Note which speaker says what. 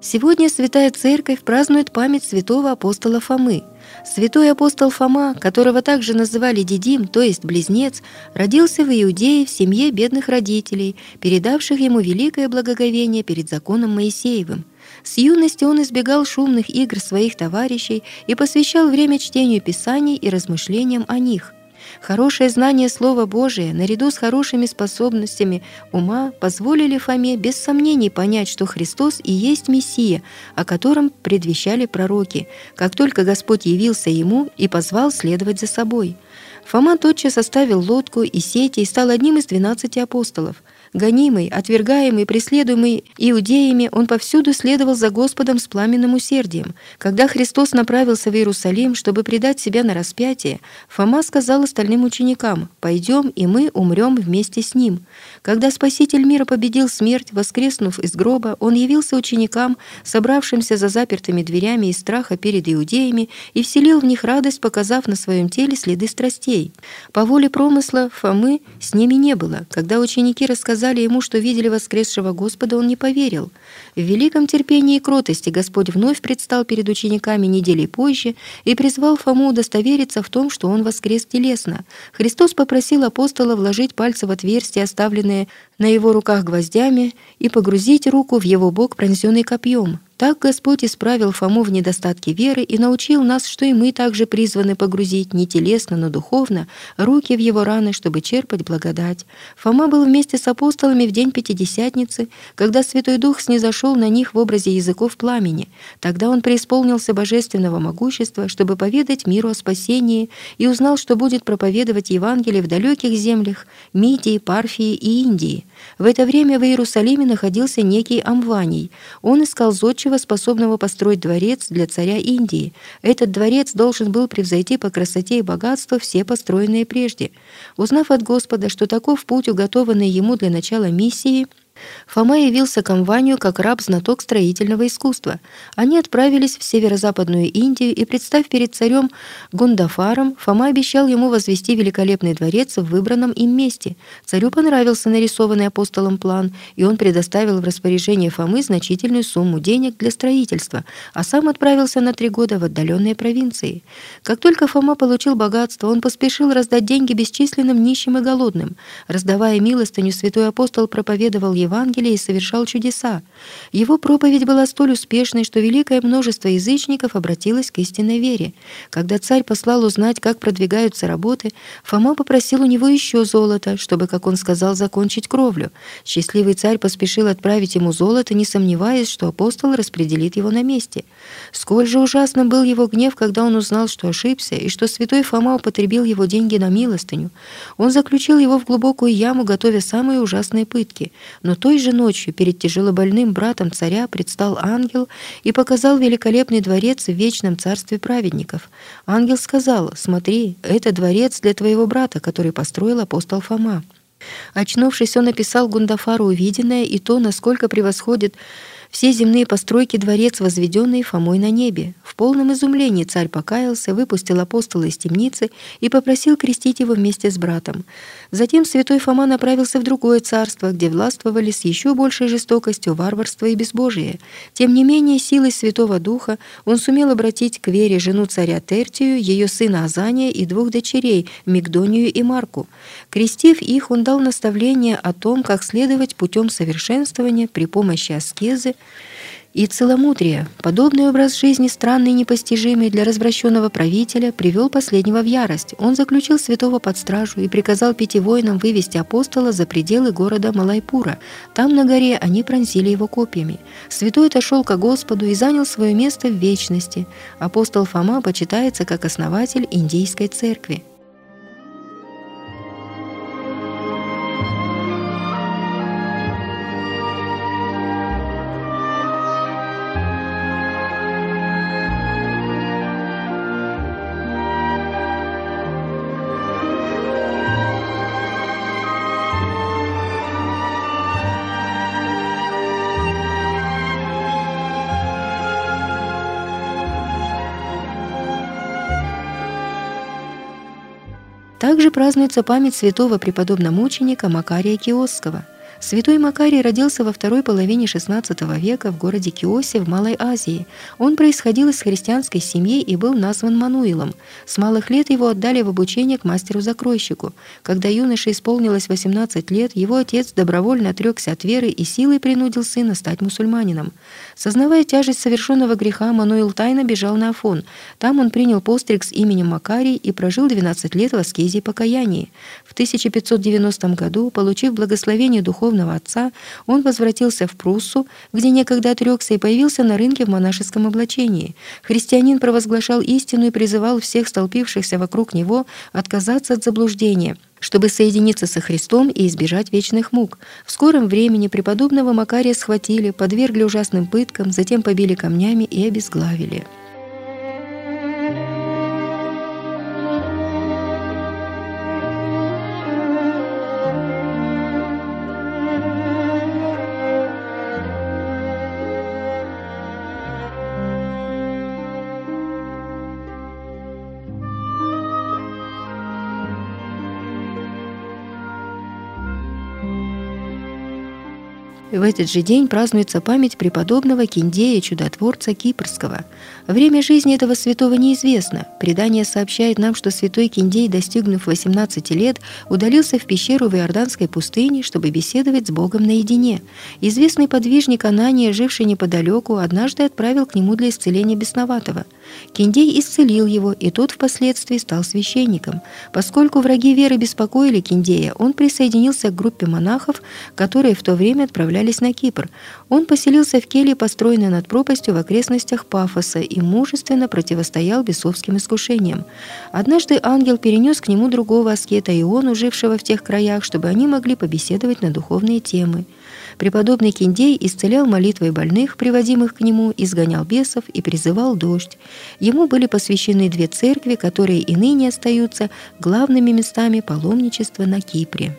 Speaker 1: Сегодня Святая Церковь празднует память святого апостола Фомы. Святой апостол Фома, которого также называли Дидим, то есть Близнец, родился в Иудее в семье бедных родителей, передавших ему великое благоговение перед законом Моисеевым. С юности он избегал шумных игр своих товарищей и посвящал время чтению Писаний и размышлениям о них. Хорошее знание Слова Божия, наряду с хорошими способностями ума, позволили Фоме без сомнений понять, что Христос и есть Мессия, о котором предвещали пророки, как только Господь явился ему и позвал следовать за собой. Фома тотчас оставил лодку и сети и стал одним из двенадцати апостолов. Гонимый, отвергаемый, преследуемый иудеями, он повсюду следовал за Господом с пламенным усердием. Когда Христос направился в Иерусалим, чтобы предать себя на распятие, Фома сказал остальным ученикам «Пойдем, и мы умрем вместе с Ним». Когда Спаситель мира победил смерть, воскреснув из гроба, он явился ученикам, собравшимся за запертыми дверями из страха перед иудеями, и вселил в них радость, показав на своем теле следы страстей. По воле промысла Фомы с ними не было. Когда ученики рассказали ему, что видели воскресшего Господа, он не поверил. В великом терпении и кротости Господь вновь предстал перед учениками недели позже и призвал Фому удостовериться в том, что он воскрес телесно. Христос попросил апостола вложить пальцы в отверстие, оставленное на его руках гвоздями, и погрузить руку в его бок, пронзенный копьем. Так Господь исправил Фому в недостатке веры и научил нас, что и мы также призваны погрузить не телесно, но духовно руки в его раны, чтобы черпать благодать. Фома был вместе с апостолами в день Пятидесятницы, когда Святой Дух снизошел на них в образе языков пламени. Тогда он преисполнился божественного могущества, чтобы поведать миру о спасении, и узнал, что будет проповедовать Евангелие в далеких землях Мидии, Парфии и Индии. В это время в Иерусалиме находился некий Амваний. Он искал зодчего, способного построить дворец для царя Индии. Этот дворец должен был превзойти по красоте и богатству все построенные прежде. Узнав от Господа, что таков путь, уготованный ему для начала миссии, Фома явился к Амванию как раб-знаток строительного искусства. Они отправились в северо-западную Индию, и, представ перед царем Гундафаром, Фома обещал ему возвести великолепный дворец в выбранном им месте. Царю понравился нарисованный апостолом план, и он предоставил в распоряжение Фомы значительную сумму денег для строительства, а сам отправился на три года в отдаленные провинции. Как только Фома получил богатство, он поспешил раздать деньги бесчисленным нищим и голодным. Раздавая милостыню, святой апостол проповедовал его Евангелие и совершал чудеса. Его проповедь была столь успешной, что великое множество язычников обратилось к истинной вере. Когда царь послал узнать, как продвигаются работы, Фома попросил у него еще золото, чтобы, как он сказал, закончить кровлю. Счастливый царь поспешил отправить ему золото, не сомневаясь, что апостол распределит его на месте. Сколь же ужасным был его гнев, когда он узнал, что ошибся, и что святой Фома употребил его деньги на милостыню. Он заключил его в глубокую яму, готовя самые ужасные пытки. Но той же ночью перед тяжелобольным братом царя предстал ангел и показал великолепный дворец в вечном царстве праведников. Ангел сказал, «Смотри, это дворец для твоего брата, который построил апостол Фома». Очнувшись, он описал Гундафару увиденное и то, насколько превосходит все земные постройки дворец, возведенный Фомой на небе. В полном изумлении царь покаялся, выпустил апостола из темницы и попросил крестить его вместе с братом. Затем святой Фома направился в другое царство, где властвовали с еще большей жестокостью варварство и безбожие. Тем не менее, силой Святого Духа он сумел обратить к вере жену царя Тертию, ее сына Азания и двух дочерей, Мигдонию и Марку. Крестив их, он дал наставление о том, как следовать путем совершенствования при помощи аскезы, и целомудрие, подобный образ жизни, странный и непостижимый для развращенного правителя, привел последнего в ярость. Он заключил святого под стражу и приказал пяти воинам вывести апостола за пределы города Малайпура. Там на горе они пронзили его копьями. Святой отошел ко Господу и занял свое место в вечности. Апостол Фома почитается как основатель индийской церкви. Также празднуется память святого преподобного мученика Макария Киосского. Святой Макарий родился во второй половине XVI века в городе Киосе в Малой Азии. Он происходил из христианской семьи и был назван Мануилом. С малых лет его отдали в обучение к мастеру-закройщику. Когда юноше исполнилось 18 лет, его отец добровольно отрекся от веры и силой принудил сына стать мусульманином. Сознавая тяжесть совершенного греха, Мануил тайно бежал на Афон. Там он принял постриг с именем Макарий и прожил 12 лет в аскезе и покаянии. В 1590 году, получив благословение духовного духовного отца, он возвратился в Пруссу, где некогда отрекся и появился на рынке в монашеском облачении. Христианин провозглашал истину и призывал всех столпившихся вокруг него отказаться от заблуждения – чтобы соединиться со Христом и избежать вечных мук. В скором времени преподобного Макария схватили, подвергли ужасным пыткам, затем побили камнями и обезглавили. В этот же день празднуется память преподобного Киндея, чудотворца Кипрского. Время жизни этого святого неизвестно. Предание сообщает нам, что святой Киндей, достигнув 18 лет, удалился в пещеру в Иорданской пустыне, чтобы беседовать с Богом наедине. Известный подвижник Анания, живший неподалеку, однажды отправил к нему для исцеления бесноватого. Киндей исцелил его, и тот впоследствии стал священником. Поскольку враги веры беспокоили Киндея, он присоединился к группе монахов, которые в то время отправляли отправлялись на Кипр. Он поселился в келье, построенной над пропастью в окрестностях Пафоса, и мужественно противостоял бесовским искушениям. Однажды ангел перенес к нему другого аскета Иону, жившего в тех краях, чтобы они могли побеседовать на духовные темы. Преподобный Киндей исцелял молитвой больных, приводимых к нему, изгонял бесов и призывал дождь. Ему были посвящены две церкви, которые и ныне остаются главными местами паломничества на Кипре.